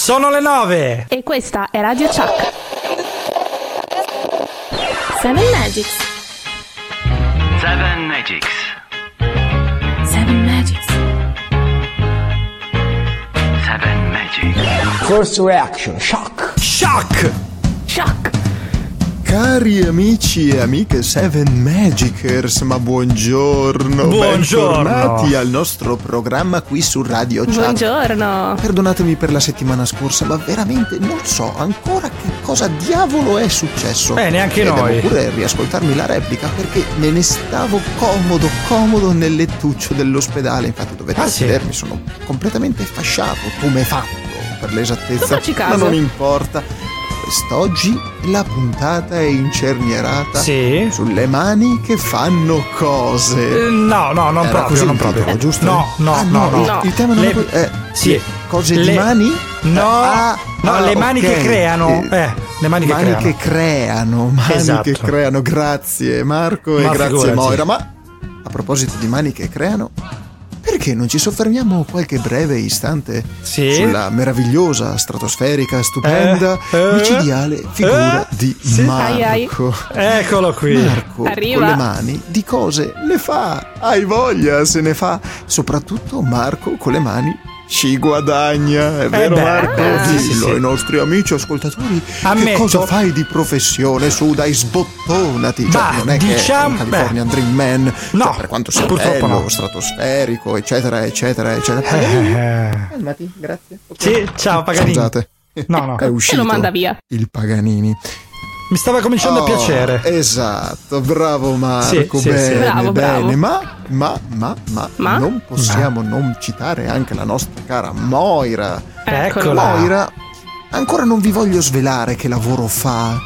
Sono le nove. E questa è Radio Chuck. Seven Magics. Seven Magics. Seven Magics. Seven Magics. First reaction, shock. Shock. Shock. Cari amici e amiche Seven Magicers, ma buongiorno. Buongiorno. Bentornati al nostro programma qui su Radio Chat. Buongiorno. Perdonatemi per la settimana scorsa, ma veramente non so ancora che cosa diavolo è successo. Eh, neanche e noi. Devo pure riascoltarmi la replica perché me ne stavo comodo, comodo nel lettuccio dell'ospedale. Infatti dovete Ah, sì? vedermi, sono completamente fasciato, tumefatto per l'esattezza. Caso. Ma non importa. Quest'oggi la puntata è incernierata Sì. sulle mani che fanno cose. Eh, No, no, non Era proprio, non proprio. titolo, giusto? No, no, Ah, no, no. Il, No. il tema non Le- è que- eh, Sì. Cose Le- di mani? No, Ah, no, ah, le mani ok. che creano. Eh, le mani che creano. che creano, mani Esatto. che creano. Grazie Marco e Ma grazie figurati. Moira. Ma a proposito di mani che creano, perché non ci soffermiamo qualche breve istante Sì. sulla meravigliosa, stratosferica, stupenda, Eh, eh, micidiale figura eh, di sì. Ai, ai. Marco? Eccolo qui. Marco Arriva. con le mani di cose ne fa, hai voglia se ne fa. Soprattutto Marco con le mani ci guadagna, è vero beh, Marco? eh, sì, Dillo sì, sì. ai nostri amici ascoltatori Ammetto. che cosa fai di professione, su dai sbottonati, cioè Bah, non è diciamo- che è un Californian Dream Man, No, cioè, per quanto sia purtroppo bello, no. stratosferico, eccetera, eccetera, eccetera. Eh, Calmati, grazie. Ok. Sì, ciao Paganini. Scusate. No, no. È uscito lo manda via. il Paganini. Mi stava cominciando Oh, a piacere. Esatto, bravo Marco, Sì, sì, bene, sì. Bravo, bravo. bene, ma, ma, ma, ma, Ma? non possiamo non citare anche la nostra cara Moira. Eccola. Moira, ancora non vi voglio svelare che lavoro fa,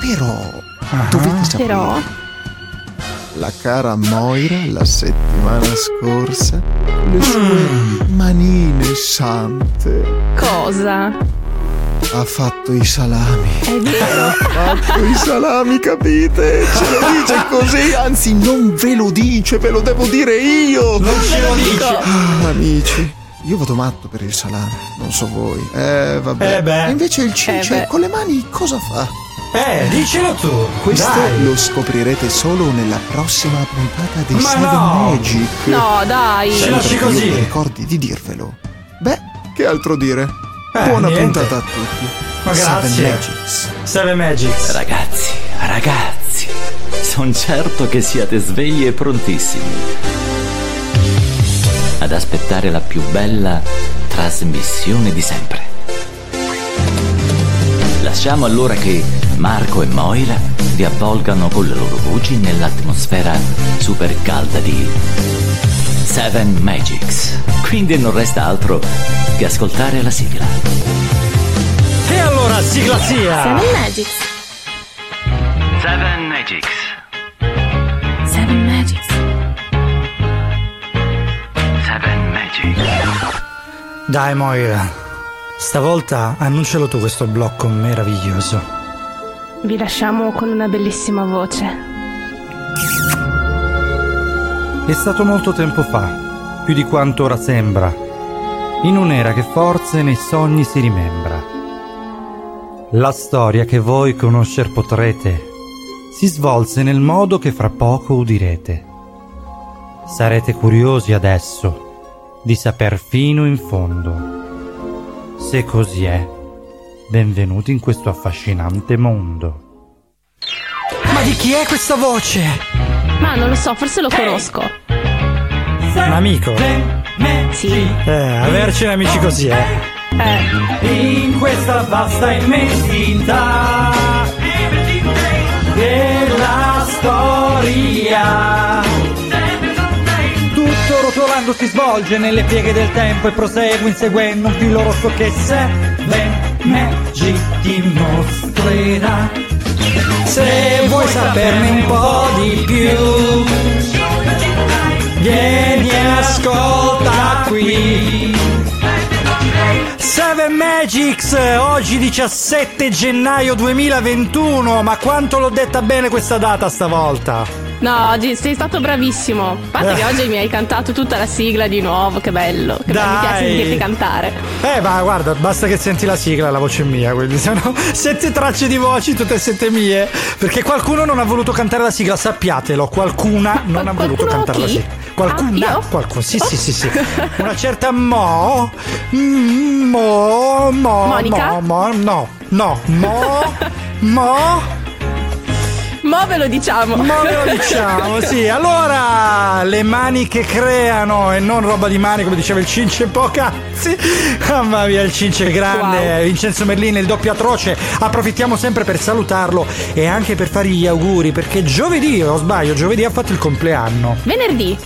però Ah. dovete sapere, Però. la cara Moira la settimana scorsa, le sue Mm. manine sante, Cosa? Ha fatto i salami. È vero. Ha fatto i salami, capite? Ce lo dice così, anzi non ve lo dice, ve lo devo dire io. Non ce lo dici. Ah, amici, io vado matto per il salame, non so voi. Eh, vabbè. Eh beh. E invece il cince Eh con le mani cosa fa? Eh, dicelo tu. Questo Dai. lo scoprirete solo nella prossima puntata dei Ma Seven no. Magic. No, dai. Ce lasci Io così. mi ricordi di dirvelo. Beh, che altro dire? Eh, Buona niente. puntata a tutti. Ma Seven grazie. Magics. Seven Magics. Ragazzi, ragazzi, sono certo che siate svegli e prontissimi ad aspettare la più bella trasmissione di sempre. Lasciamo allora che Marco e Moira vi avvolgano con le loro voci nell'atmosfera super calda di Seven Magics. Quindi non resta altro che ascoltare la sigla. E allora, sigla sia. Seven Magics. Seven Magics. Seven Magics. Seven Magics. Dai Moira, stavolta annuncialo tu questo blocco meraviglioso. Vi lasciamo con una bellissima voce. È stato molto tempo fa, più di quanto ora sembra, in un'era che forse nei sogni si rimembra. La storia che voi conoscer potrete si svolse nel modo che fra poco udirete. Sarete curiosi adesso di saper fino in fondo. Se così è, benvenuti in questo affascinante mondo. Ma di chi è questa voce? Ma non lo so, forse lo conosco. Un amico? Sì. Eh, avercene amici così, eh. Eh. In questa vasta immensità della storia. Tutto rotolando si svolge nelle pieghe del tempo e prosegue inseguendo un filo rosso che Seven Magic ti mostrerà. Se vuoi saperne un po' di più, vieni e ascolta qui. Seven Magic Magics, oggi 17 gennaio 2021, ma quanto l'ho detta bene questa data stavolta? No, oggi sei stato bravissimo. A parte che oggi mi hai cantato tutta la sigla di nuovo, che bello. Che bello, mi piace sentirti cantare. Eh, ma guarda, basta che senti la sigla, la voce è mia, quindi sono sette tracce di voci, tutte e sette mie, perché qualcuno non ha voluto cantare la sigla, sappiatelo, qualcuna non ha voluto cantare la chi? sigla. Qualcuna, Ah, qualcuno, sì, sì, sì, sì. Una certa Mo, mm, Mo, Mo, Monica? Mo, Mo, no, no, Mo, Mo. Mo ve lo diciamo. Ma ve lo diciamo, sì. Allora, le mani che creano e non roba di mani, come diceva il Cince poc'anzi. Mamma mia, il Cince è grande. Wow. Vincenzo Merlini, il doppio atroce. Approfittiamo sempre per salutarlo e anche per fargli gli auguri, perché giovedì, o sbaglio, giovedì ha fatto il compleanno. Venerdì.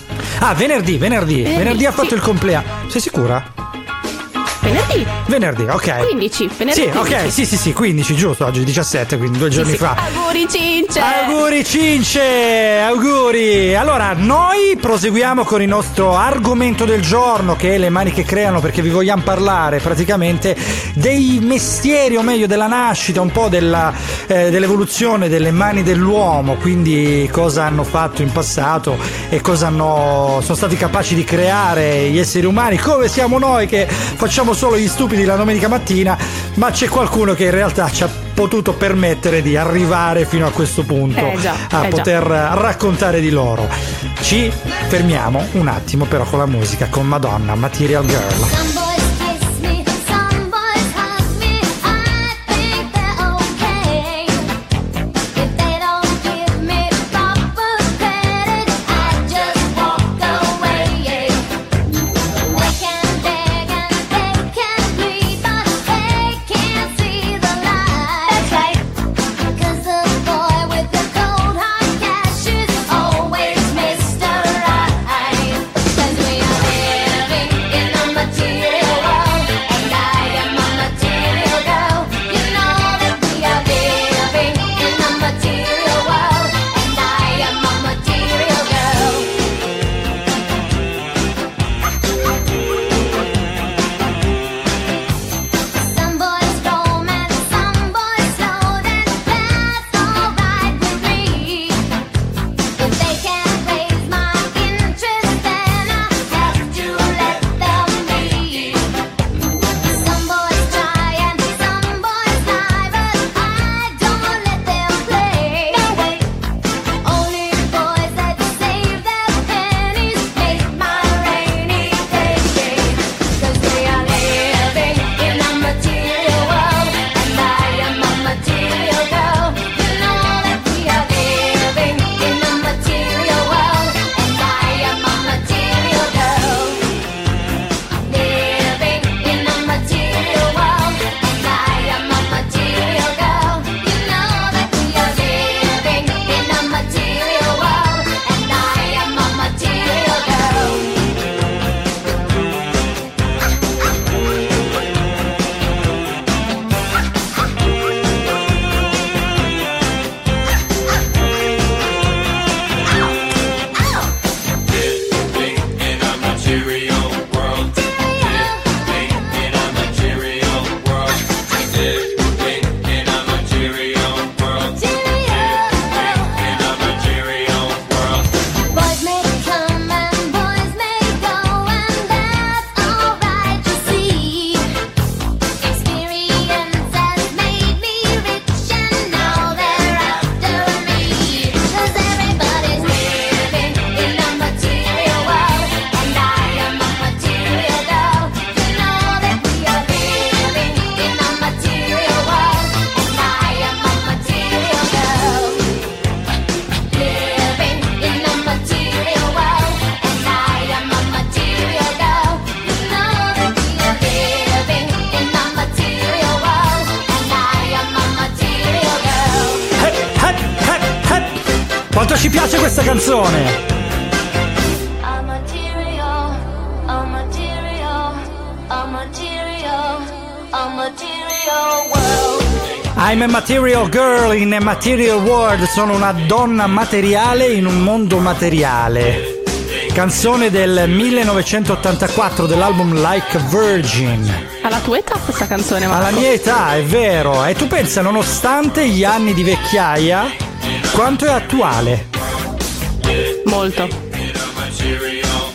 Ah, venerdì, venerdì. Venerdì, Venerdì, ha fatto sì. il compleanno. Sei sicura? Venerdì. Venerdì, ok. 15. Venerdì. Sì, ok, 15. sì, sì, sì, 15, giusto, oggi è 17, quindi due giorni Sì, fa. Auguri Cince. Auguri Cince, auguri. Allora, noi proseguiamo con il nostro argomento del giorno che è le mani che creano perché vi vogliamo parlare praticamente dei mestieri o meglio della nascita, un po' della, eh, dell'evoluzione delle mani dell'uomo, quindi cosa hanno fatto in passato e cosa hanno, sono stati capaci di creare gli esseri umani, come siamo noi che facciamo solo gli stupidi la domenica mattina, ma c'è qualcuno che in realtà ci ha potuto permettere di arrivare fino a questo punto Eh già, a eh già. poter raccontare di loro. Ci fermiamo un attimo però con la musica con Madonna, Material Girl. World. I'm a material girl in a material world. Sono una donna materiale in un mondo materiale. canzone del 1984 dell'album Like a Virgin. Alla tua età questa canzone, Marco? Alla mia età, è vero. E tu pensa, nonostante gli anni di vecchiaia, quanto è attuale? Molto.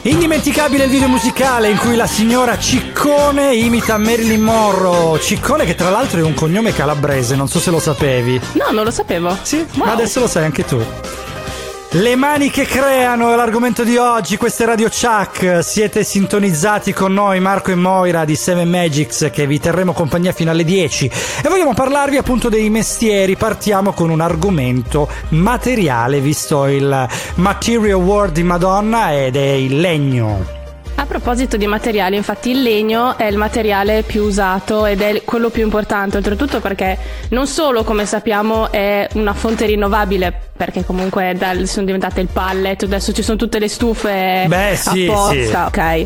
Indimenticabile il video musicale in cui la signora Ciccone imita Marilyn Monroe. Ciccone che tra l'altro è un cognome calabrese, non so se lo sapevi. No, non lo sapevo. Sì, ma Wow. adesso lo sai anche tu. Le mani che creano è l'argomento di oggi, questo è Radio Chuck, siete sintonizzati con noi Marco e Moira di Seven Magics che vi terremo compagnia fino alle 10 e vogliamo parlarvi appunto dei mestieri, partiamo con un argomento materiale visto il Material World di Madonna ed è il legno. A proposito di materiali, infatti il legno è il materiale più usato ed è quello più importante, oltretutto perché non solo, come sappiamo, è una fonte rinnovabile, perché comunque dal- sono diventate il pallet, adesso ci sono tutte le stufe Beh, sì, apposta, ok.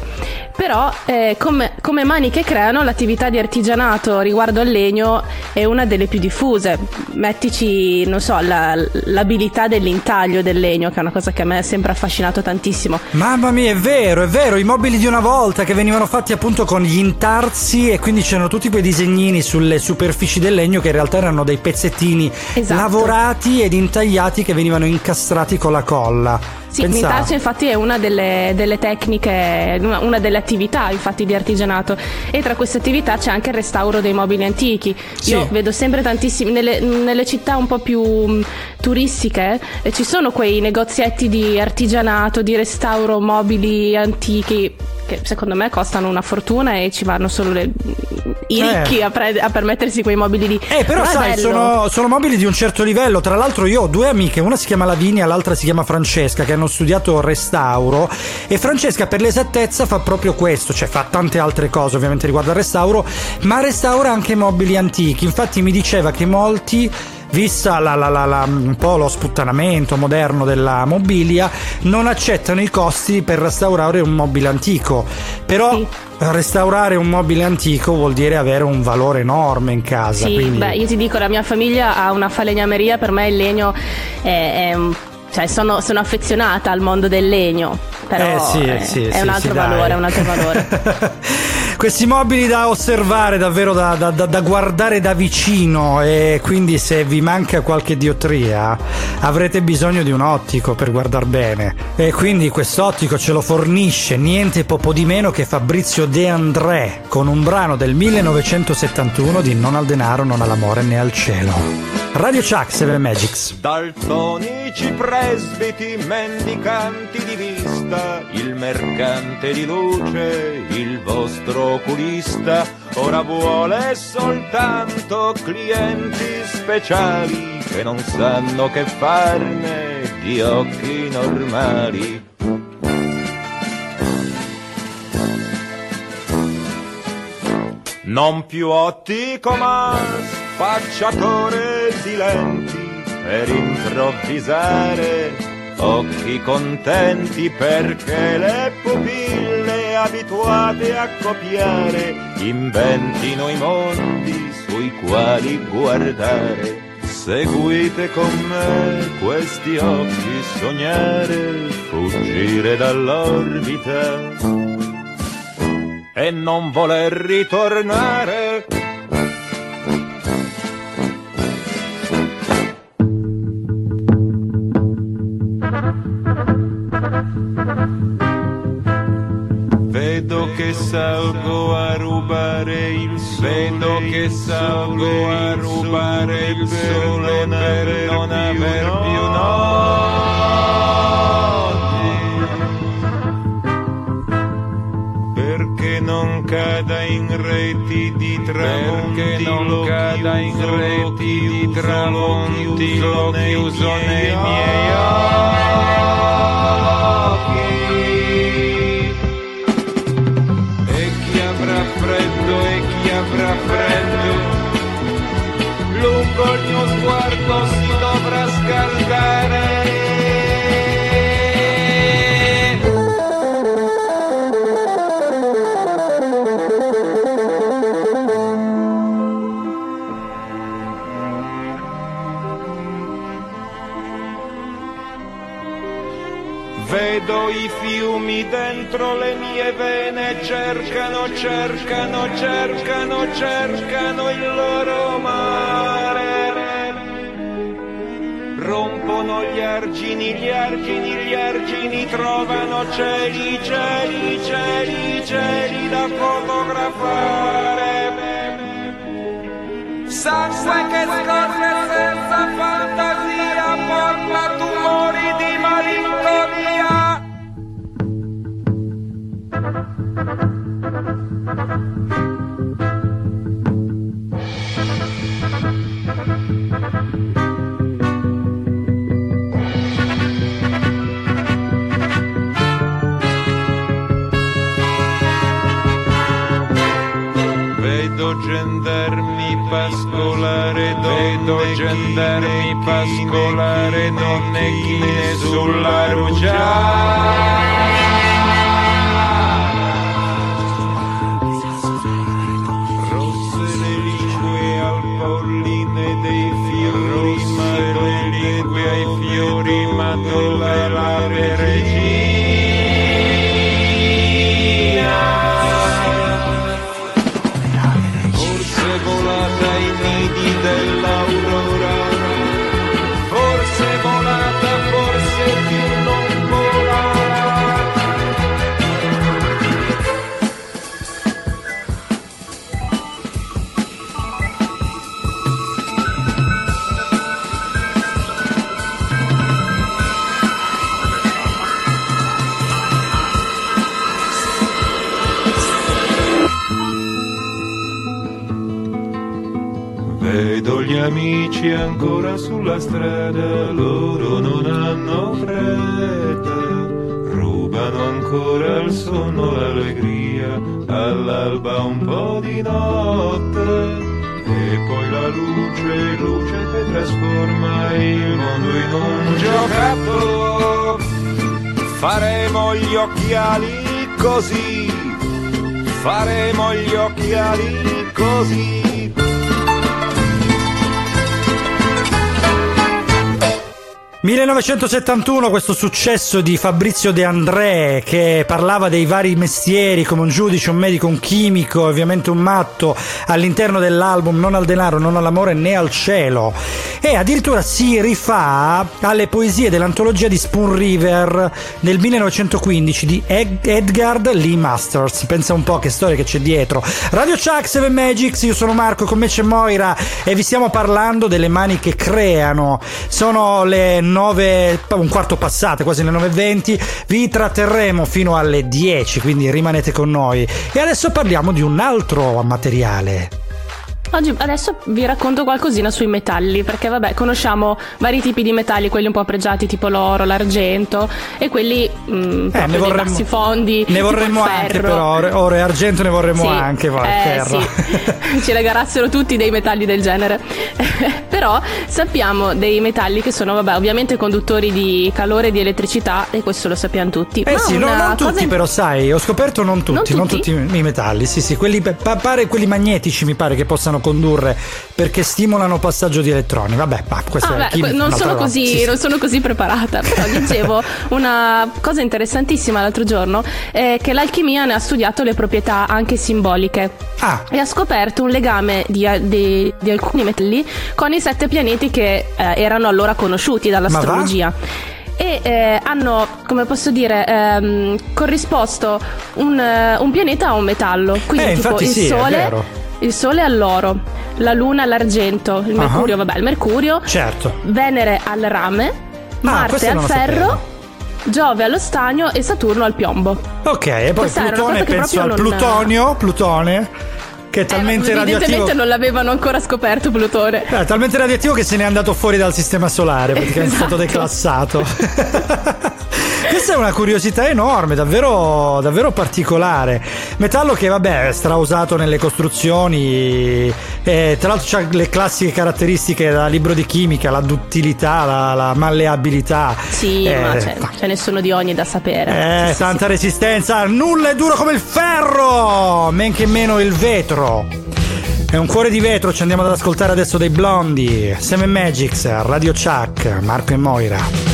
Però eh, come, come mani che creano, l'attività di artigianato riguardo al legno è una delle più diffuse. Mettici, non so, la- l'abilità dell'intaglio del legno, che è una cosa che a me ha sempre affascinato tantissimo. Mamma mia, è vero, è vero, i mobili di una volta che venivano fatti appunto con gli intarsi e quindi c'erano tutti quei disegnini sulle superfici del legno che in realtà erano dei pezzettini Esatto. lavorati ed intagliati che venivano incastrati con la colla. Sì, Pensa- l'intarsi infatti è una delle, delle tecniche, una, una delle attività infatti di artigianato e tra queste attività c'è anche il restauro dei mobili antichi. Sì. Io vedo sempre tantissimi, nelle, nelle città un po' più turistiche eh, ci sono quei negozietti di artigianato, di restauro mobili antichi che secondo me costano una fortuna e ci vanno solo le- i Eh. ricchi a, pre- a permettersi quei mobili lì. Eh, però è sai, sono, sono mobili di un certo livello. Tra l'altro, io ho due amiche, una si chiama Lavinia, l'altra si chiama Francesca, che hanno studiato restauro. E Francesca, per l'esattezza, fa proprio questo, cioè fa tante altre cose, ovviamente riguardo al restauro, ma restaura anche mobili antichi. Infatti, mi diceva che molti. Vista la- la- la- un po' lo sputtanamento moderno della mobilia, non accettano i costi per restaurare un mobile antico. Però Sì. restaurare un mobile antico vuol dire avere un valore enorme in casa. Sì, quindi... beh, io ti dico, la mia famiglia ha una falegnameria, per me il legno è, è un- cioè sono, sono affezionata al mondo del legno, però Eh, sì, è, sì, è sì, un altro valore, è un altro valore. Questi mobili da osservare, davvero da, da- da- da guardare da vicino e quindi se vi manca qualche diotria avrete bisogno di un ottico per guardare bene. E quindi quest'ottico ce lo fornisce niente poco di meno che Fabrizio De André con un brano del 1971 di Non al denaro, non all'amore né al cielo. Radio Chuck, Seven Magics. Daltonici presbiti, mendicanti di vista, il mercante di luce, il vostro oculista, ora vuole soltanto clienti speciali che non sanno che farne di occhi normali. Non più ottico ma spacciatore di lenti per improvvisare occhi contenti perché le pupille abituate a copiare inventino i mondi sui quali guardare. Seguite con me questi occhi sognare, fuggire dall'orbita e non voler ritornare. Che salgo a rubare il sole, vedo che salgo a rubare il sole per non aver più noti. Perché non cada in reti di tramonti, perché non cada in reti di tramonti, lo chiuso nei miei occhi. Vedo i fiumi dentro le mie vene, cercano, cercano, cercano, cercano il loro mare. Rompono gli argini, gli argini, gli argini trovano cieli, cieli, cieli, cieli da fotografare. Sangue che scorre senza Vedo gendarmi pascolare, vedo gendarmi pascolare, donne chine sulla Rosse amici ancora sulla strada, loro non hanno fretta, rubano ancora il sonno, l'allegria, all'alba un po' di notte, e poi la luce, luce che trasforma il mondo in un giocattolo. Faremo gli occhiali così, faremo gli occhiali così. 1971 questo successo di Fabrizio De André che parlava dei vari mestieri come un giudice, un medico, un chimico, ovviamente un matto all'interno dell'album Non al denaro, non all'amore né al cielo e addirittura si rifà alle poesie dell'antologia di Spoon River del 1915 di Ed- Edgard Lee Masters. Pensa un po' che storia che c'è dietro. Radio Chuck 7 Magics, io sono Marco, con me c'è Moira e vi stiamo parlando delle mani che creano. Sono le 9, un quarto passate, quasi le 9.20. Vi tratterremo fino alle 10, quindi rimanete con noi. E adesso parliamo di un altro materiale. Oggi adesso vi racconto qualcosina sui metalli, perché vabbè, conosciamo vari tipi di metalli, quelli un po' pregiati tipo l'oro, l'argento e quelli mh, proprio dei bassi fondi. Eh, Ne vorremmo anche però, oro- e argento ne vorremmo Sì, anche, va, eh, sì. Ci regalassero tutti dei metalli del genere. Però sappiamo dei metalli che sono, vabbè, ovviamente conduttori di calore e di elettricità, e questo lo sappiamo tutti. Eh Ma sì, no, non tutti in- però sai, ho scoperto non tutti, non Non tutti, tutti? i metalli, sì sì, quelli, pa- pare quelli magnetici mi pare che possano condurre perché stimolano passaggio di elettroni, vabbè, ma questo Ah, è beh, non, sono così, Sì, sì. non sono così preparata, però leggevo una cosa interessantissima l'altro giorno, eh, che l'alchimia ne ha studiato le proprietà anche simboliche Ah, e ha scoperto un legame di, di- di alcuni metalli con i sette pianeti che eh, erano allora conosciuti dall'astrologia. E eh, hanno, come posso dire, ehm, corrisposto un, eh, un pianeta a un metallo. Quindi, Eh, tipo il sì, Sole. Il Sole all'oro, la Luna all'argento, il Ah. Mercurio, vabbè, il Mercurio, certo. Venere al rame, Marte questo al ferro. Giove allo stagno e Saturno al piombo. Ok, e poi Questa Plutone penso al non- plutonio, Plutone che è talmente Eh, radioattivo evidentemente non l'avevano ancora scoperto Plutone. Eh, è talmente radioattivo che se n'è andato fuori dal sistema solare, praticamente è stato Esatto. declassato. Questa è una curiosità enorme, davvero, davvero particolare. Metallo che, vabbè, è strausato nelle costruzioni, e tra l'altro ha le classiche caratteristiche da libro di chimica, la duttilità, la, la malleabilità. Sì, Eh, ma c'è, ce ne sono di ogni da sapere. eh, Sì, sì, tanta resistenza, nulla è duro come il ferro, men che meno il vetro. È un cuore di vetro, ci andiamo ad ascoltare adesso dei blondi. Seven Magics, Radio Chuck, Marco e Moira.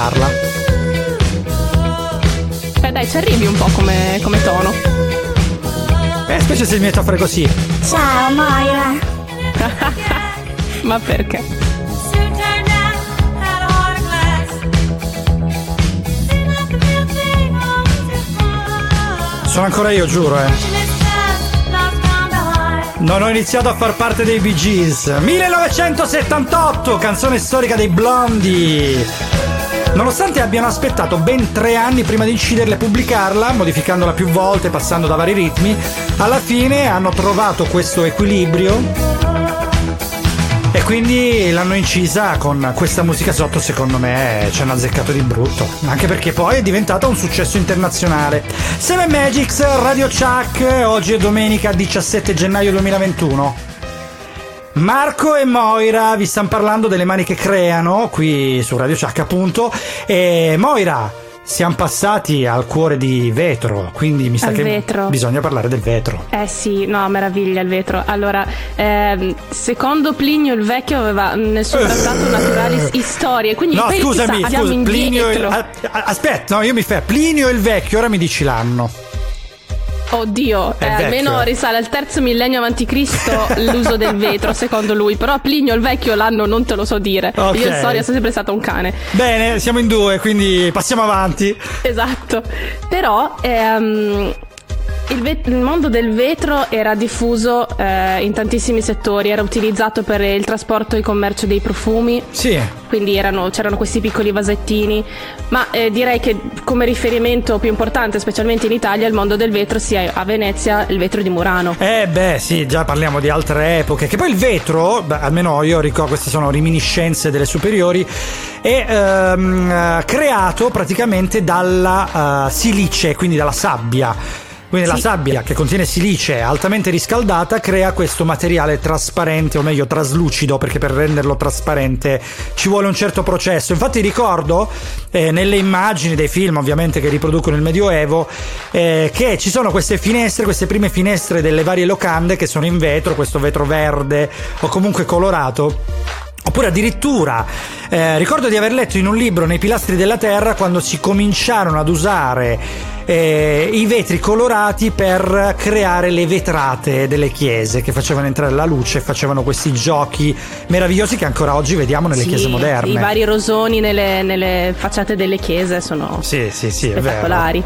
Ascoltarla. Beh dai, ci arrivi un po' come, come tono. Eh, specie se mi metto a fare così. Ciao Moira. Ma perché? Sono ancora io, giuro, eh. Non ho iniziato a far parte dei Bee Gees. 1978, canzone storica dei Blondi. Nonostante abbiano aspettato ben tre anni prima di inciderla e pubblicarla, modificandola più volte, passando da vari ritmi, alla fine hanno trovato questo equilibrio e quindi l'hanno incisa con questa musica sotto, secondo me ci hanno azzeccato di brutto. Anche perché poi è diventata un successo internazionale. Seven Magics, Radio Chuck, oggi è domenica 17 gennaio 2021. Marco e Moira vi stanno parlando delle mani che creano qui su Radio Chuck appunto. E Moira siamo passati al cuore di vetro quindi mi sa Al che vetro. bisogna parlare del vetro. Eh sì, no, meraviglia il vetro. Allora, ehm, secondo Plinio il Vecchio aveva nel suo trattato Naturalis Historie, quindi no scusami andiamo scusa, Plinio il, aspetta no io mi fermo. Plinio il vecchio ora mi dici l'anno Oddio, eh, almeno risale al terzo millennio avanti Cristo l'uso del vetro, secondo lui. Però Plinio il Vecchio l'anno non te lo so dire. Ok. Io in storia sono sempre stato un cane. bene siamo in due quindi passiamo avanti Esatto. Però ehm, il, vet- il mondo del vetro era diffuso eh, in tantissimi settori, era utilizzato per il trasporto e il commercio dei profumi. sì Quindi erano- c'erano questi piccoli vasettini, ma eh, direi che come riferimento più importante, specialmente in Italia, il mondo del vetro sia a Venezia il vetro di Murano. Eh beh sì, già parliamo di altre epoche, che poi il vetro, beh, almeno io ricordo, queste sono riminiscenze delle superiori, è ehm, eh, creato praticamente dalla eh, silice, quindi dalla sabbia. Quindi la Sì. sabbia che contiene silice altamente riscaldata crea questo materiale trasparente, o meglio traslucido, perché per renderlo trasparente ci vuole un certo processo. Infatti ricordo eh, nelle immagini dei film ovviamente che riproducono il Medioevo eh, che ci sono queste finestre, queste prime finestre delle varie locande che sono in vetro, questo vetro verde o comunque colorato. Oppure addirittura eh, ricordo di aver letto in un libro Nei pilastri della terra quando si cominciarono ad usare eh, i vetri colorati per creare le vetrate delle chiese che facevano entrare la luce facevano questi giochi meravigliosi che ancora oggi vediamo nelle Sì, chiese moderne. I vari rosoni nelle, nelle facciate delle chiese sono Sì, sì, sì, è vero. spettacolari.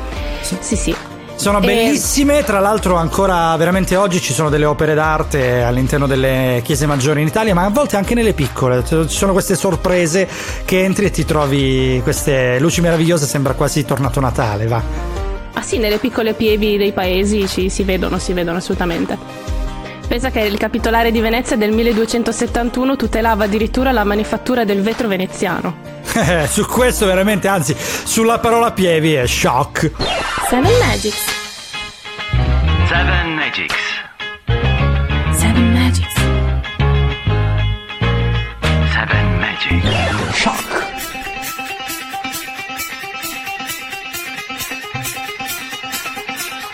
Sì, sì. Sono E- bellissime, tra l'altro ancora veramente oggi ci sono delle opere d'arte all'interno delle chiese maggiori in Italia, ma a volte anche nelle piccole. Ci sono queste sorprese che entri e ti trovi queste luci meravigliose, sembra quasi tornato Natale, va. Ah sì, nelle piccole pievi dei paesi ci, si vedono, si vedono assolutamente. Pensa che il capitolare di Venezia del 1271 tutelava addirittura la manifattura del vetro veneziano. Eh, Su questo veramente, anzi, sulla parola pievi è shock. Seven Magics. Seven Magics. Seven Magics. Seven Magics. Shock.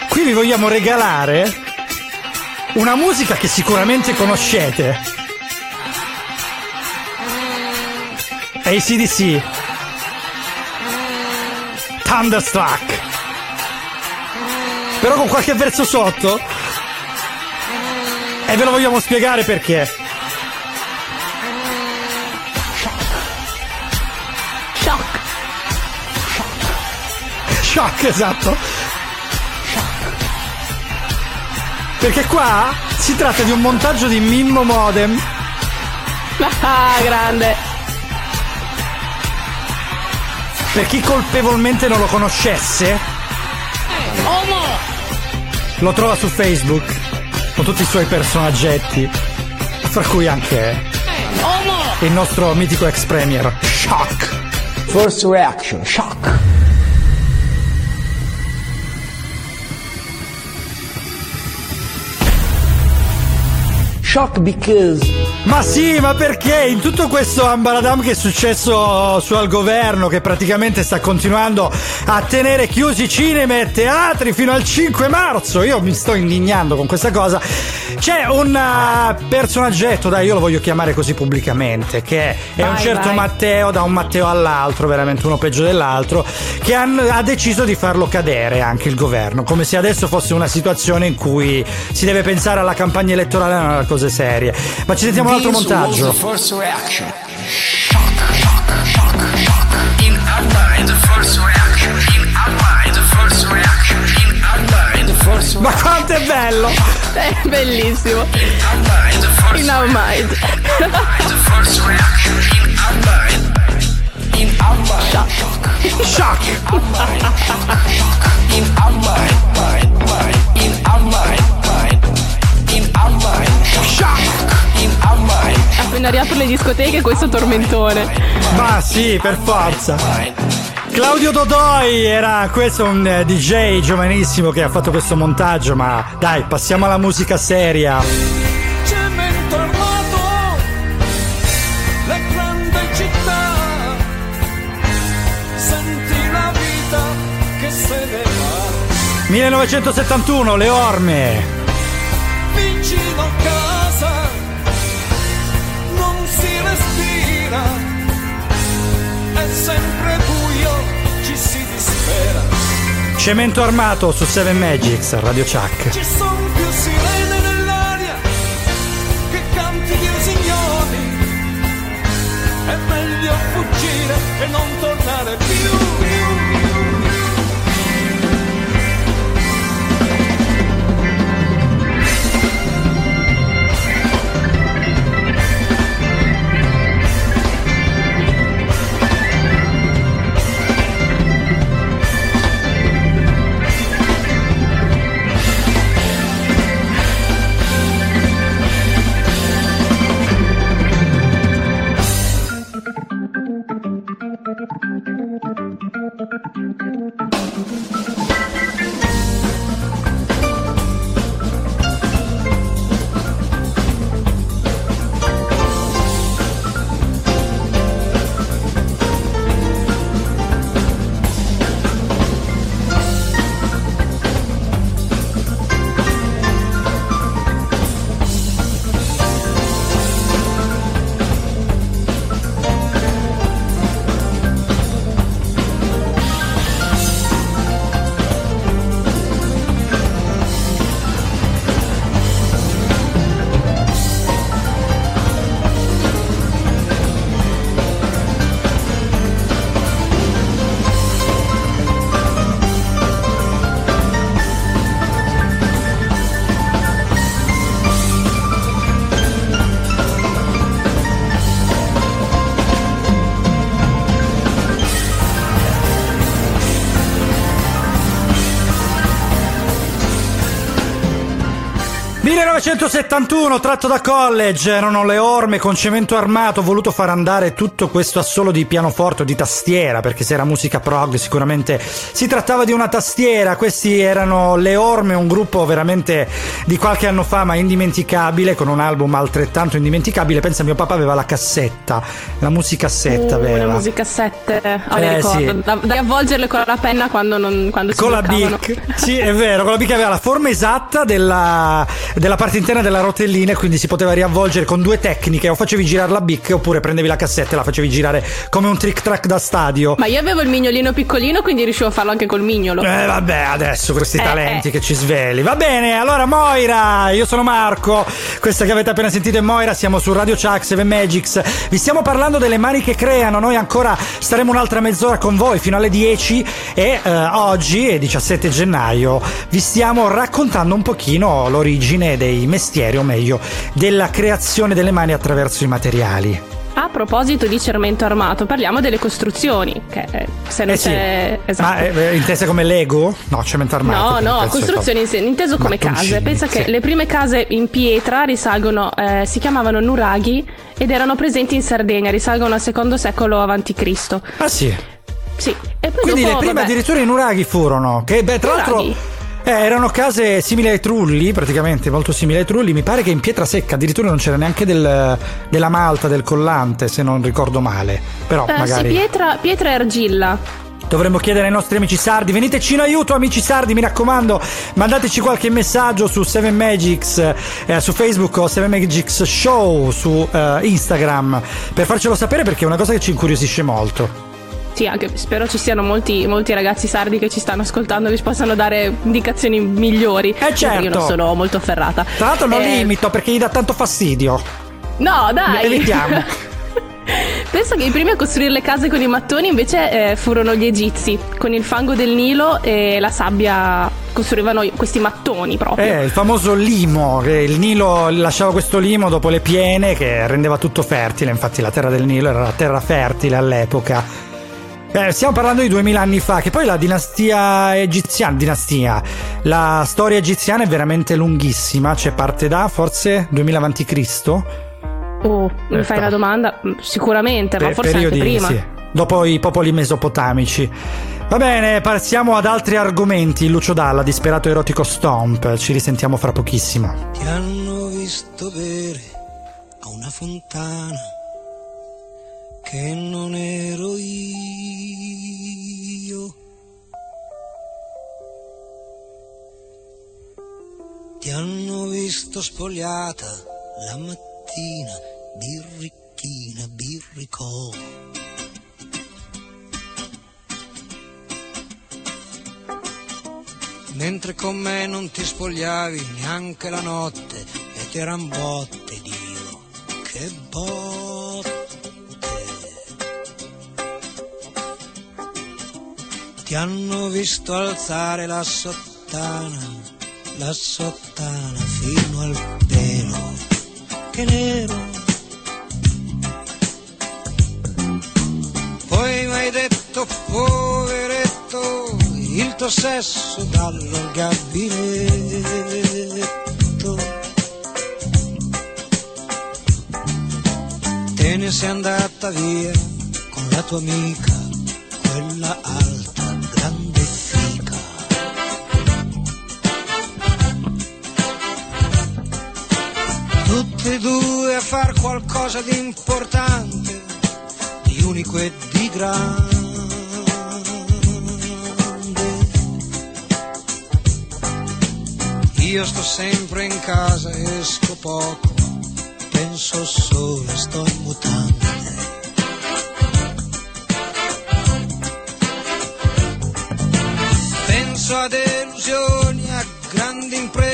Qui vi vogliamo regalare una musica che sicuramente conoscete. ACDC. Thunderstruck. Però con qualche verso sotto. E ve lo vogliamo spiegare perché. Shock. Shock, esatto. Perché qua si tratta di un montaggio di Mimmo Modem Ah, grande. per chi colpevolmente non lo conoscesse. Lo trova su Facebook con tutti i suoi personaggetti, fra cui anche il nostro mitico ex premier Shock. First reaction, shock. Shock because Ma sì, ma perché in tutto questo ambaradam che è successo su al governo, che praticamente sta continuando a tenere chiusi cinema e teatri fino al 5 marzo, io mi sto indignando con questa cosa. C'è un uh, personaggetto, dai, io lo voglio chiamare così pubblicamente, che è un Vai, certo vai. Matteo, da un Matteo all'altro, veramente uno peggio dell'altro, che han- ha deciso di farlo cadere anche il governo, come se adesso fosse una situazione in cui si deve pensare alla campagna elettorale e non a cose serie. Ma ci sentiamo un altro montaggio. the first reaction. In our mind, the first reaction. In our mind, the first reaction. First Ma quanto è bello! È bellissimo. In our mind. In our mind. Shock! In our mind. In our mind. In our mind. Shock! In our mind. Appena riapro le discoteche, questo tormentone. Ma sì, per forza. Claudio Dodoi era questo un eh, DJ giovanissimo che ha fatto questo montaggio, ma dai, passiamo alla musica seria. Senti la vita che se ne va, 1971, Le Orme. Cemento armato su 7 Magics, Radio Chuck. ci sono più sirene nell'aria che canti di usignoli, e non tornare più. get 1971, tratto da college, erano le orme con cemento armato, ho voluto far andare tutto questo assolo di pianoforte o di tastiera, perché se era musica prog sicuramente si trattava di una tastiera, questi erano le orme, un gruppo veramente di qualche anno fa ma indimenticabile, con un album altrettanto indimenticabile, pensa mio papà aveva la cassetta, la musicassetta Uh, aveva. musicassette. Oh, Eh, ricordo. sì. Da, da avvolgerle con la penna quando, non, quando si Con la. Bic, sì, è vero, con la Bic aveva la forma esatta della, della parte interna della rotellina, e quindi si poteva riavvolgere con due tecniche: o facevi girare la Bic oppure prendevi la cassetta e la facevi girare come un trick track da stadio. Ma io avevo il mignolino piccolino, quindi riuscivo a farlo anche col mignolo. Eh vabbè, adesso questi Eh, talenti eh. che ci sveli. Va bene, allora Moira, io sono Marco. Questa che avete appena sentito è Moira, siamo su Radio Chuck 7 Magics. Vi stiamo parlando delle mani che creano. Noi ancora staremo un'altra mezz'ora con voi fino alle 10 e eh, oggi è 17 gennaio. Vi stiamo raccontando un pochino l'origine dei mestieri, o meglio, della creazione delle mani attraverso i materiali. A proposito di cemento armato, parliamo delle costruzioni. Che eh, se non Eh sì. c'è. Esatto. Ma eh, intese come Lego? No, cemento armato. No, no, costruzioni sé- inteso come Mattoncini, case. Pensa che sì. le prime case in pietra risalgono, eh, si chiamavano nuraghi ed erano presenti in Sardegna, risalgono al secondo secolo a.C. Ah sì. Sì, e Quindi dopo, le prime vabbè, addirittura i nuraghi furono. Che beh, tra l'altro. Eh, erano case simili ai trulli, praticamente molto simili ai trulli. Mi pare che in pietra secca addirittura non c'era neanche del- della malta, del collante, se non ricordo male. Però Eh, magari. Sì, pietra, pietra e argilla. Dovremmo chiedere ai nostri amici sardi, veniteci in aiuto amici sardi, mi raccomando, mandateci qualche messaggio su 7 Magics, eh, su Facebook o 7 Magics Show su eh, Instagram per farcelo sapere perché è una cosa che ci incuriosisce molto. Sì, anche spero ci siano molti, molti ragazzi sardi che ci stanno ascoltando che ci possano dare indicazioni migliori. Eh certo. Io non sono molto afferrata. Tra l'altro non Eh, limito perché gli dà tanto fastidio. No, dai! Evitiamo. Penso che i primi a costruire le case con i mattoni invece eh, furono gli egizi. Con il fango del Nilo e la sabbia costruivano questi mattoni proprio. Eh, il famoso limo, che il Nilo lasciava questo limo dopo le piene che rendeva tutto fertile, infatti la terra del Nilo era la terra fertile all'epoca. Eh, stiamo parlando di 2000 anni fa, che poi la dinastia egiziana, dinastia, la storia egiziana è veramente lunghissima, c'è parte da forse 2000 avanti Cristo. Oh, mi Eh, fai una domanda? Mm, Sicuramente, ma Per- forse periodi, anche prima. sì, dopo i popoli mesopotamici. Va bene, passiamo ad altri argomenti. Lucio Dalla, disperato erotico Stomp. Ci risentiamo fra pochissimo. Ti hanno visto bere a una fontana che non ero io. Ti hanno visto spogliata la mattina, birricchina, birricò. Mentre con me non ti spogliavi neanche la notte ed eran botte, Dio, che botte. Ti hanno visto alzare la sottana, la sottana fino al pelo, che nero. Poi mi hai detto, poveretto, il tuo sesso dallo gabinetto. Te ne sei andata via con la tua amica, Tutte e due a far qualcosa di importante, di unico e di grande. Io sto sempre in casa, esco poco, penso solo, sto in mutande. Penso a delusioni, a grandi imprese,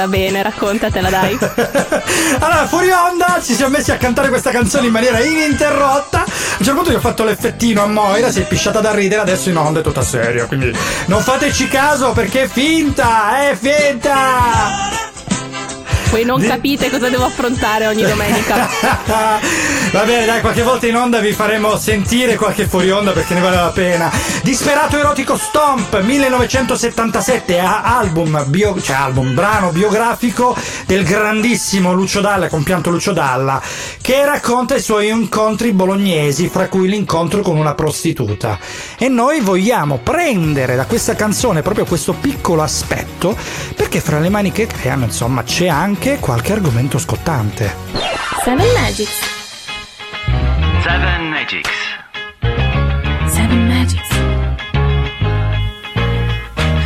va bene, raccontatela dai. Allora, fuori onda ci siamo messi a cantare questa canzone in maniera ininterrotta. A un certo punto gli ho fatto l'effettino a Moira, si è pisciata da ridere, adesso in onda è tutta seria. Quindi non fateci caso perché è finta, è finta! Voi non capite cosa devo affrontare ogni domenica. Va bene, dai, qualche volta in onda vi faremo sentire qualche fuori onda perché ne vale la pena. Disperato erotico Stomp 1977, a- album, bio- cioè album, brano biografico del grandissimo Lucio Dalla, compianto Lucio Dalla, che racconta i suoi incontri bolognesi, fra cui l'incontro con una prostituta. E noi vogliamo prendere da questa canzone proprio questo piccolo aspetto, perché fra le mani che creano, insomma, c'è anche qualche argomento scottante. Seven Magics. Seven Magics. Seven Magics.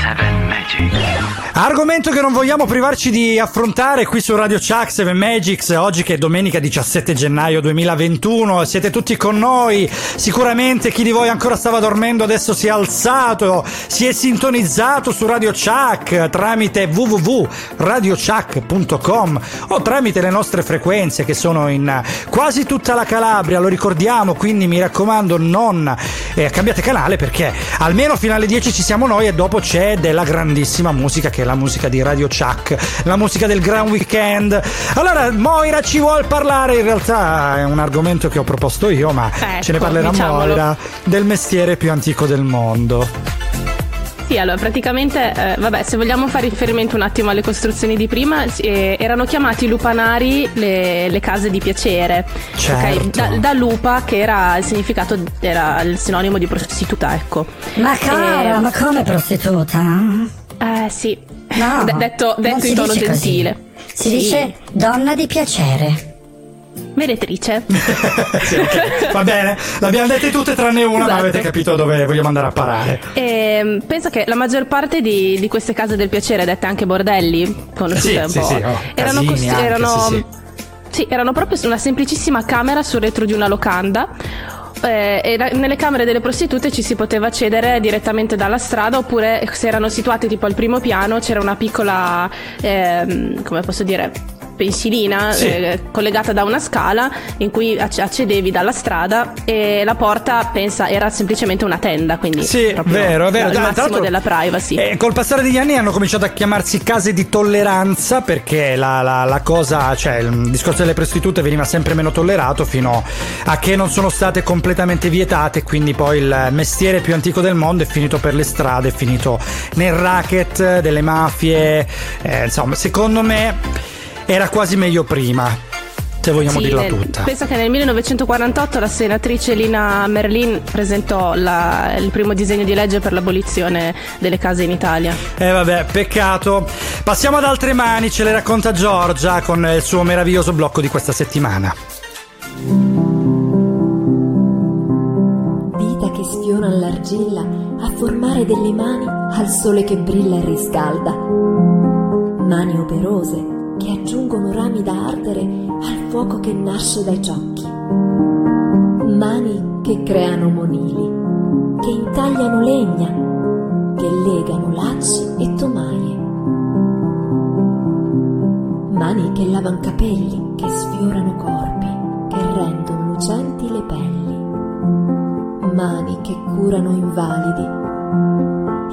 Seven Magics. Argomento che non vogliamo privarci di affrontare qui su Radio Chuck 7 Magics, oggi che è domenica 17 gennaio 2021, siete tutti con noi, sicuramente chi di voi ancora stava dormendo adesso si è alzato, si è sintonizzato su Radio Chuck tramite www.radiochuck.com o tramite le nostre frequenze che sono in quasi tutta la Calabria, lo ricordiamo, quindi mi raccomando non eh, cambiate canale perché almeno fino alle 10 ci siamo noi e dopo c'è della grandissima musica che è la musica di Radio Chuck, la musica del Gran Weekend. Allora, Moira ci vuol parlare, in realtà è un argomento che ho proposto io, ma ce ne Ecco, parlerà diciamolo. Moira del mestiere più antico del mondo. Sì, allora praticamente, eh, vabbè, se vogliamo fare riferimento un attimo alle costruzioni di prima, eh, erano chiamati lupanari le, le case di piacere. Certo. Ok, Da, da lupa, che era il significato, era il sinonimo di prostituta, ecco. Ma cara, Eh, ma come prostituta? Eh sì, No, De- detto, detto in tono dice così. gentile. Si Sì. dice donna di piacere. Meretrice. Sì, ok, Va bene, l'abbiamo dette tutte tranne una, ma Esatto. avete capito dove vogliamo andare a parare. E penso che la maggior parte di, di queste case del piacere, dette anche bordelli, conosciute Sì, un sì, po', sì, oh, erano, casini costi- anche, erano, sì, sì. sì, erano proprio una semplicissima camera sul retro di una locanda. Eh, e da- nelle camere delle prostitute ci si poteva accedere direttamente dalla strada oppure se erano situate tipo al primo piano c'era una piccola ehm, come posso dire pensilina Sì. eh, collegata da una scala in cui acc- accedevi dalla strada e la porta pensa era semplicemente una tenda quindi Sì, vero, è vero. il massimo della privacy eh, col passare degli anni hanno cominciato a chiamarsi case di tolleranza perché la, la- la cosa, cioè il discorso delle prostitute veniva sempre meno tollerato fino a che non sono state completamente vietate. Quindi poi il mestiere più antico del mondo è finito per le strade, è finito nel racket delle mafie. eh, insomma, secondo me era quasi meglio prima. Se vogliamo Sì, dirla nel- tutta. pensa che nel 1948 la senatrice Lina Merlin presentò la- il primo disegno di legge per l'abolizione delle case in Italia. Eh vabbè, peccato. Passiamo ad altre mani, ce le racconta Giorgia con il suo meraviglioso blocco di questa settimana. Dita che sfiorano l'argilla a formare delle mani al sole che brilla e riscalda. Mani operose che aggiungono rami da ardere al fuoco che nasce dai ciocchi. Mani che creano monili, che intagliano legna, che legano lacci e tomaie. Mani che lavan capelli, che sfiorano corpi, che rendono lucenti le pelli. Mani che curano invalidi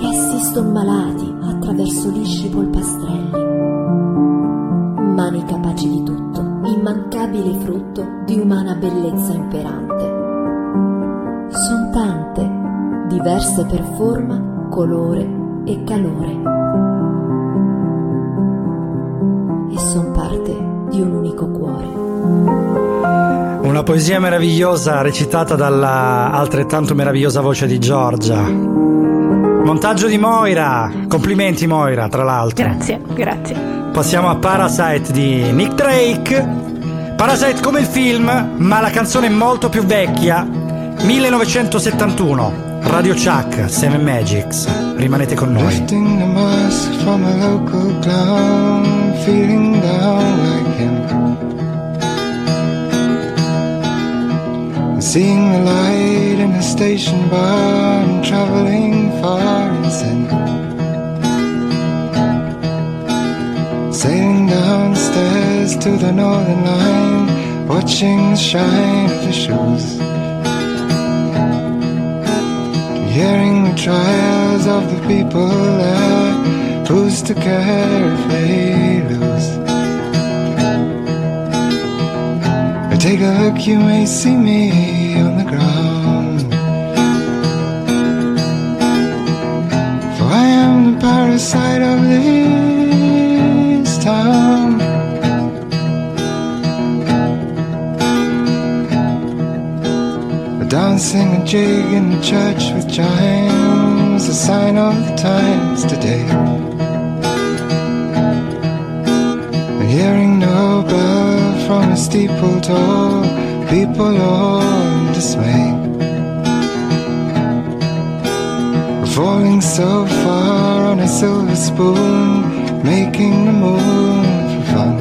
e assistono malati attraverso lisci polpastrelli. Mani capaci di tutto, immancabile frutto di umana bellezza imperante. Son tante, diverse per forma, colore e calore. E son parte di un unico cuore. Una poesia meravigliosa recitata dalla altrettanto meravigliosa voce di Giorgia. Montaggio di Moira. Complimenti Moira, tra l'altro. Grazie, grazie. Passiamo a Parasite di Nick Drake. Parasite come il film, ma la canzone è molto più vecchia. 1971. Radio Chuck, Seven Magics. Rimanete con noi. Lifting the mask from a local clown, feeling down like him. Seeing the light in the station bar and traveling far and sin. Downstairs to the northern line, watching the shine of the shoes. Hearing the trials of the people there, who's to care if they lose? Take a look, you may see me on the ground. For I am the parasite of this A dancing a jig in the church with chimes, a sign of the times today. And hearing no bell from a steeple tall, people all in dismay. Falling so far on a silver spoon, making the moon for fun.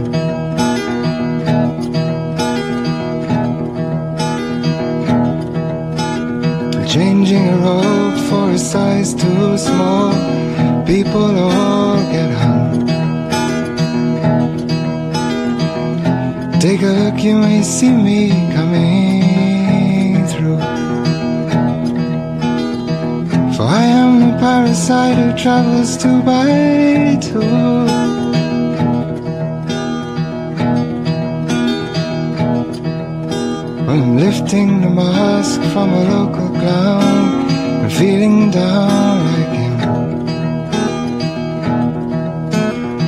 Changing a robe for a size too small, people all get hung. Take a look, you may see me coming through. For I am parasite who travels two by two. I'm lifting the mask from a local clown and feeling down like him.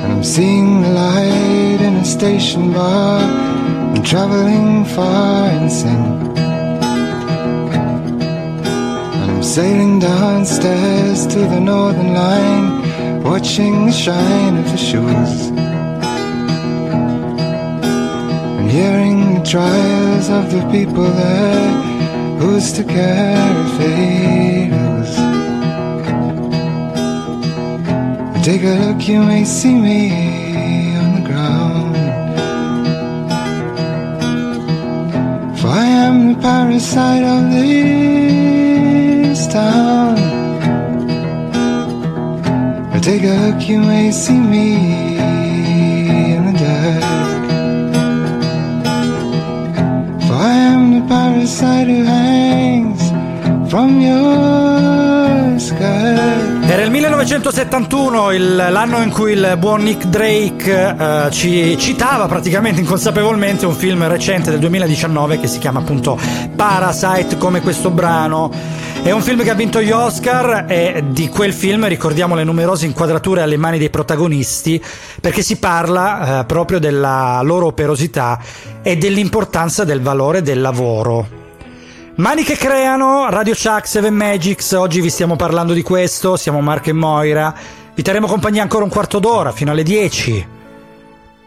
And I'm seeing the light in a station bar and traveling far and sin. Sailing downstairs to the northern line, watching the shine of the shoes. And hearing the trials of the people there, who's to care if they lose? Take a look, you may see me on the ground. For I am the parasite of this Take a look, you may see me in the dark. For I am the parasite who hangs from your skirt. Era il 1971, il- l'anno in cui il buon Nick Drake eh, ci citava praticamente inconsapevolmente un film recente del 2019 che si chiama appunto Parasite come questo brano. È un film che ha vinto gli Oscar e di quel film ricordiamo le numerose inquadrature alle mani dei protagonisti perché si parla eh, proprio della loro operosità e dell'importanza del valore del lavoro. Mani che creano, Radio Chuck, Seven Magics, oggi vi stiamo parlando di questo, siamo Marco e Moira, vi terremo compagnia ancora un quarto d'ora, fino alle 10.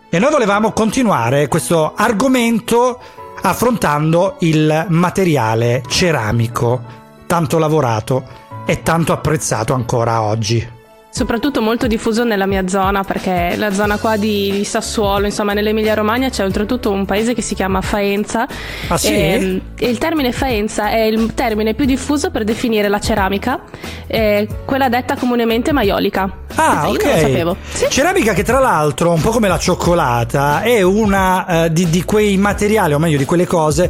E noi volevamo continuare questo argomento affrontando il materiale ceramico, tanto lavorato e tanto apprezzato ancora oggi. soprattutto molto diffuso nella mia zona, perché la zona qua di, di Sassuolo, insomma, nell'Emilia Romagna c'è oltretutto un paese che si chiama Faenza. Ah, sì? E, e il termine Faenza è il termine più diffuso per definire la ceramica, eh, quella detta comunemente maiolica. Ah, Io ok. non lo sapevo. Ceramica che tra l'altro, un po' come la cioccolata, è una eh, di, di quei materiali, o meglio di quelle cose,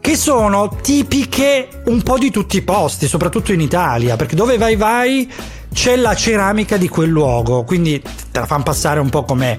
che sono tipiche un po' di tutti i posti, soprattutto in Italia, perché dove vai vai c'è la ceramica di quel luogo, quindi te la fanno passare un po' come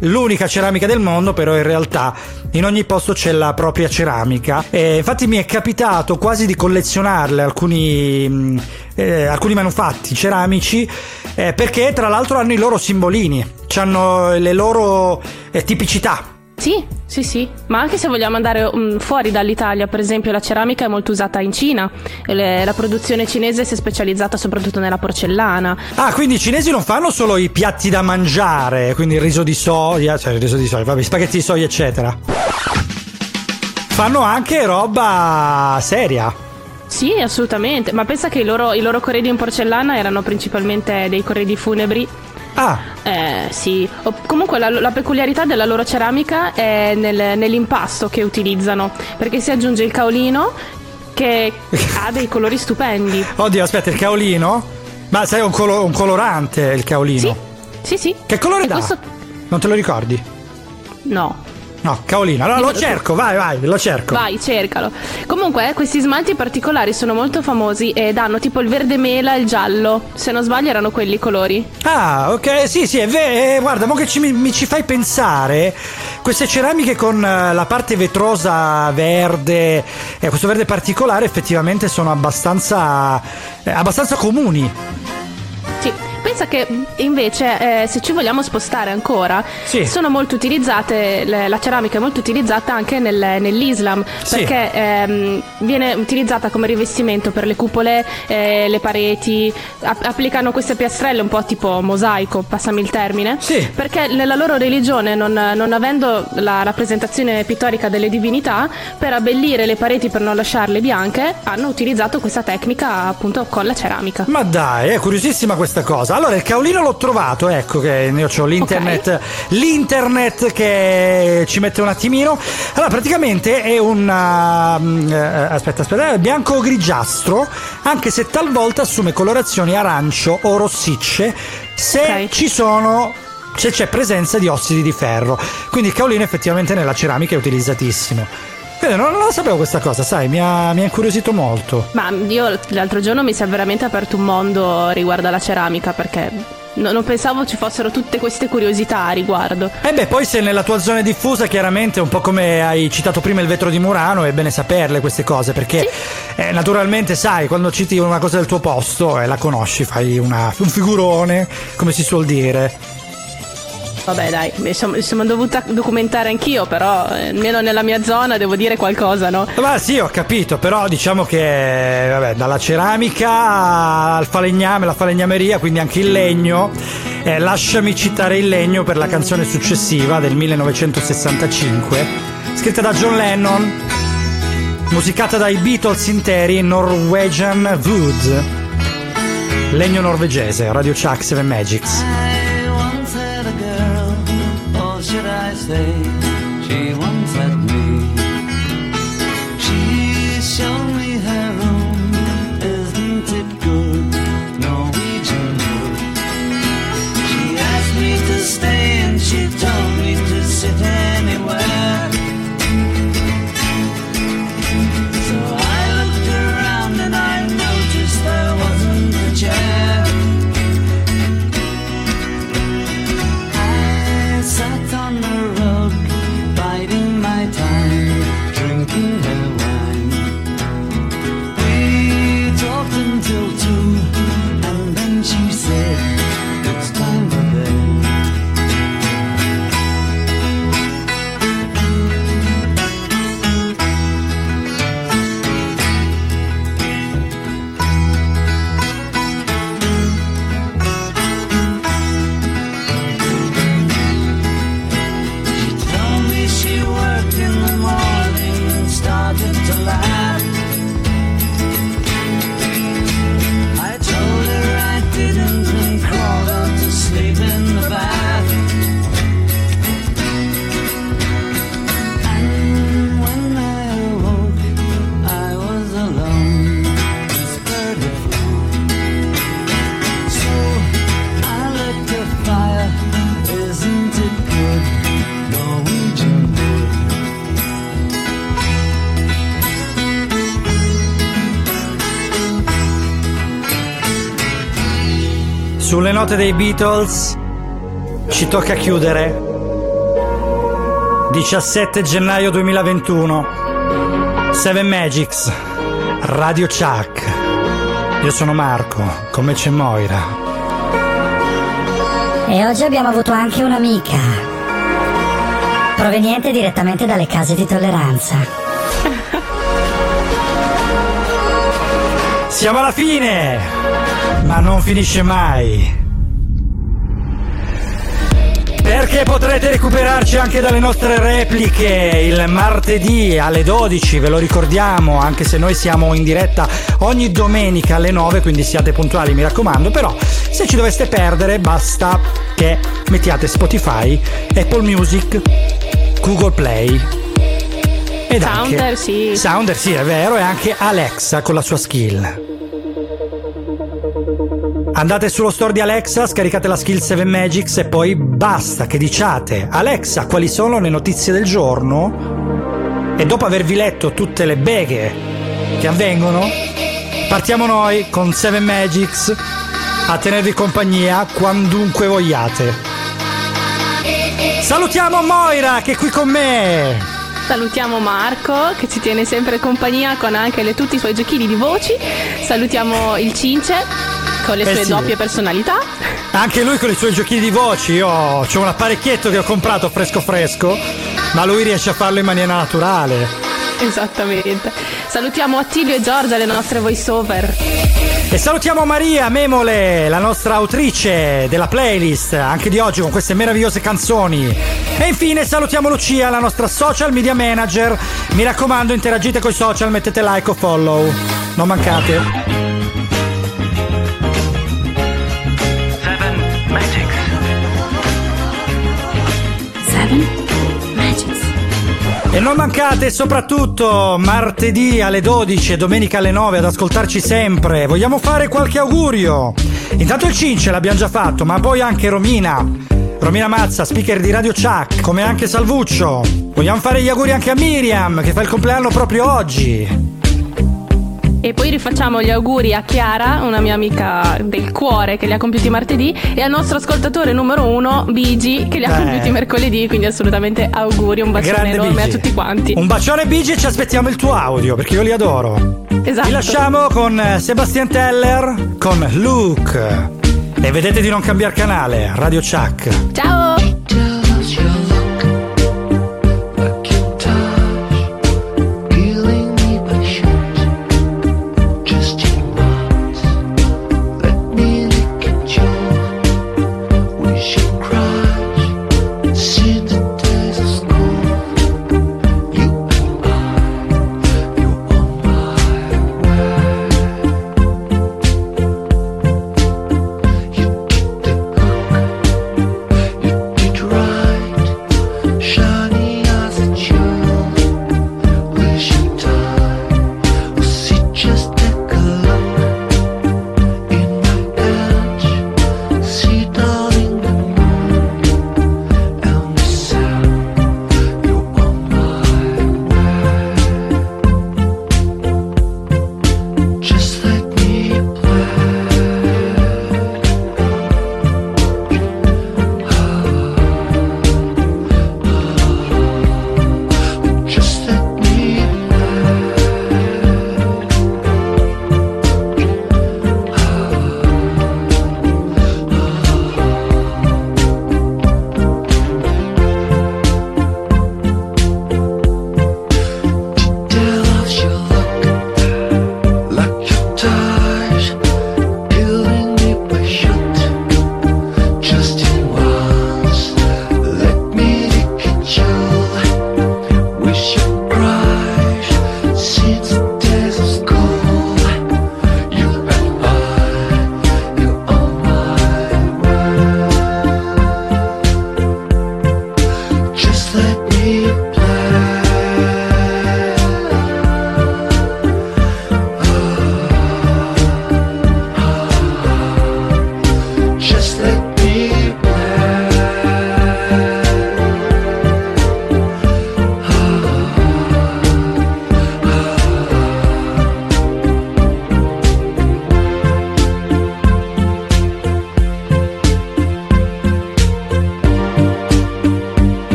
l'unica ceramica del mondo, però in realtà in ogni posto c'è la propria ceramica. E infatti mi è capitato quasi di collezionarle alcuni, mh, eh, alcuni manufatti ceramici eh, perché tra l'altro hanno i loro simbolini, hanno le loro eh, tipicità. Sì, sì, sì, ma anche se vogliamo andare mm, fuori dall'Italia, per esempio la ceramica è molto usata in Cina, le- la produzione cinese si è specializzata soprattutto nella porcellana. Ah, quindi i cinesi non fanno solo i piatti da mangiare, quindi il riso di soia, cioè il riso di soia, vabbè, spaghetti di soia, eccetera. Fanno anche roba seria. Sì, assolutamente, ma pensa che i loro, i loro corredi in porcellana erano principalmente dei corredi funebri. Ah, Eh, sì, O- comunque la, la peculiarità della loro ceramica è nel- nell'impasto che utilizzano, perché si aggiunge il caolino che ha dei colori stupendi. oddio, aspetta, il caolino? Ma sai, è un, colo- un colorante il caolino. Sì, sì. Che colore E dà? questo- Non te lo ricordi? No. No, caolino. Allora lo cerco, vai, vai, lo cerco. Vai, cercalo. Comunque, eh, questi smalti particolari sono molto famosi e danno tipo il verde mela e il giallo. Se non sbaglio, erano quelli i colori. Ah, ok, sì, sì, è vero. guarda, mo che ci, mi, mi ci fai pensare, queste ceramiche con eh, la parte vetrosa verde e questo verde particolare effettivamente sono abbastanza, eh, abbastanza comuni. Sì. Pensa che invece, eh, se ci vogliamo spostare ancora, Sì. sono molto utilizzate, la ceramica è molto utilizzata anche nel- nell'Islam, Sì. perché ehm, viene utilizzata come rivestimento per le cupole, eh, le pareti, app- applicano queste piastrelle un po' tipo mosaico, passami il termine, Sì. perché nella loro religione, non, non avendo la rappresentazione pittorica delle divinità, per abbellire le pareti per non lasciarle bianche, hanno utilizzato questa tecnica appunto con la ceramica. Ma dai, è curiosissima questa cosa. Allora, il caolino l'ho trovato, ecco che io ho l'internet, l'internet che ci mette un attimino. Allora, praticamente è un uh, eh, aspetta, aspetta, è bianco-grigiastro, anche se talvolta assume colorazioni arancio o rossicce se ci sono se c'è presenza di ossidi di ferro. Quindi il caolino effettivamente nella ceramica è utilizzatissimo. Quindi non, non lo sapevo questa cosa, sai, mi ha, mi ha incuriosito molto. Ma io l'altro giorno mi si è veramente aperto un mondo riguardo alla ceramica perché no- non pensavo ci fossero tutte queste curiosità a riguardo. E beh, poi se nella tua zona è diffusa, chiaramente, un po' come hai citato prima il vetro di Murano, è bene saperle queste cose, perché eh, naturalmente sai, quando citi una cosa del tuo posto e la conosci, fai una- un figurone, come si suol dire. Vabbè dai, mi sono, sono dovuta documentare anch'io, però eh, almeno nella mia zona devo dire qualcosa, no? Ma sì, ho capito, però diciamo che vabbè, dalla ceramica al falegname, la falegnameria, quindi anche il legno. eh, lasciami citare il legno per la canzone successiva del 1965, scritta da John Lennon, musicata dai Beatles interi, Norwegian Wood. Legno norvegese, Radio Chuck 7 Magics. Say, note dei Beatles ci tocca chiudere. 17 gennaio 2021. Seven Magics. Radio Chuck. Io sono Marco, come c'è Moira. E oggi abbiamo avuto anche un'amica, proveniente direttamente dalle case di tolleranza. Siamo alla fine! Ma non finisce mai. Perché potrete recuperarci anche dalle nostre repliche il martedì alle 12, ve lo ricordiamo, anche se noi siamo in diretta ogni domenica alle 9, quindi siate puntuali, mi raccomando, però se ci doveste perdere basta che mettiate Spotify, Apple Music, Google Play ed Sounder, anche sì. Sounder, sì, è vero, e anche Alexa con la sua skill. Andate sullo store di Alexa, scaricate la skill 7 Magics e poi basta che diciate Alexa quali sono le notizie del giorno e dopo avervi letto tutte le beghe che avvengono partiamo noi con 7 Magics a tenervi compagnia quandunque vogliate. Salutiamo Moira che è qui con me. Salutiamo Marco che ci tiene sempre compagnia con anche le- tutti i suoi giochini di voci. Salutiamo il Cince con le Eh sue sì. doppie personalità. Anche lui con i suoi giochini di voci, io ho un apparecchietto che ho comprato fresco fresco, ma lui riesce a farlo in maniera naturale. Esattamente. Salutiamo Attilio e Giorgia, le nostre voice over. E salutiamo Maria Memole, la nostra autrice della playlist, anche di oggi con queste meravigliose canzoni. E infine salutiamo Lucia, la nostra social media manager. Mi raccomando, interagite con i social, mettete like o follow. Non mancate. Seven. E non mancate soprattutto martedì alle 12 e domenica alle 9 ad ascoltarci sempre. Vogliamo fare qualche augurio? Intanto il Cince l'abbiamo già fatto, ma poi anche Romina. Romina Mazza, speaker di Radio Chuck, come anche Salvuccio. Vogliamo fare gli auguri anche a Miriam, che fa il compleanno proprio oggi. E poi rifacciamo gli auguri a Chiara, una mia amica del cuore che li ha compiuti martedì, e al nostro ascoltatore numero uno, Bigi, che li ha Eh. compiuti mercoledì. Quindi assolutamente auguri, un bacione Grande enorme Bigi. a tutti quanti. Un bacione Bigi e ci aspettiamo il tuo audio, perché io li adoro. Esatto. Vi lasciamo con eh, Sebastian Teller, con Luke. E vedete di non cambiare canale, Radio Chuck. Ciao!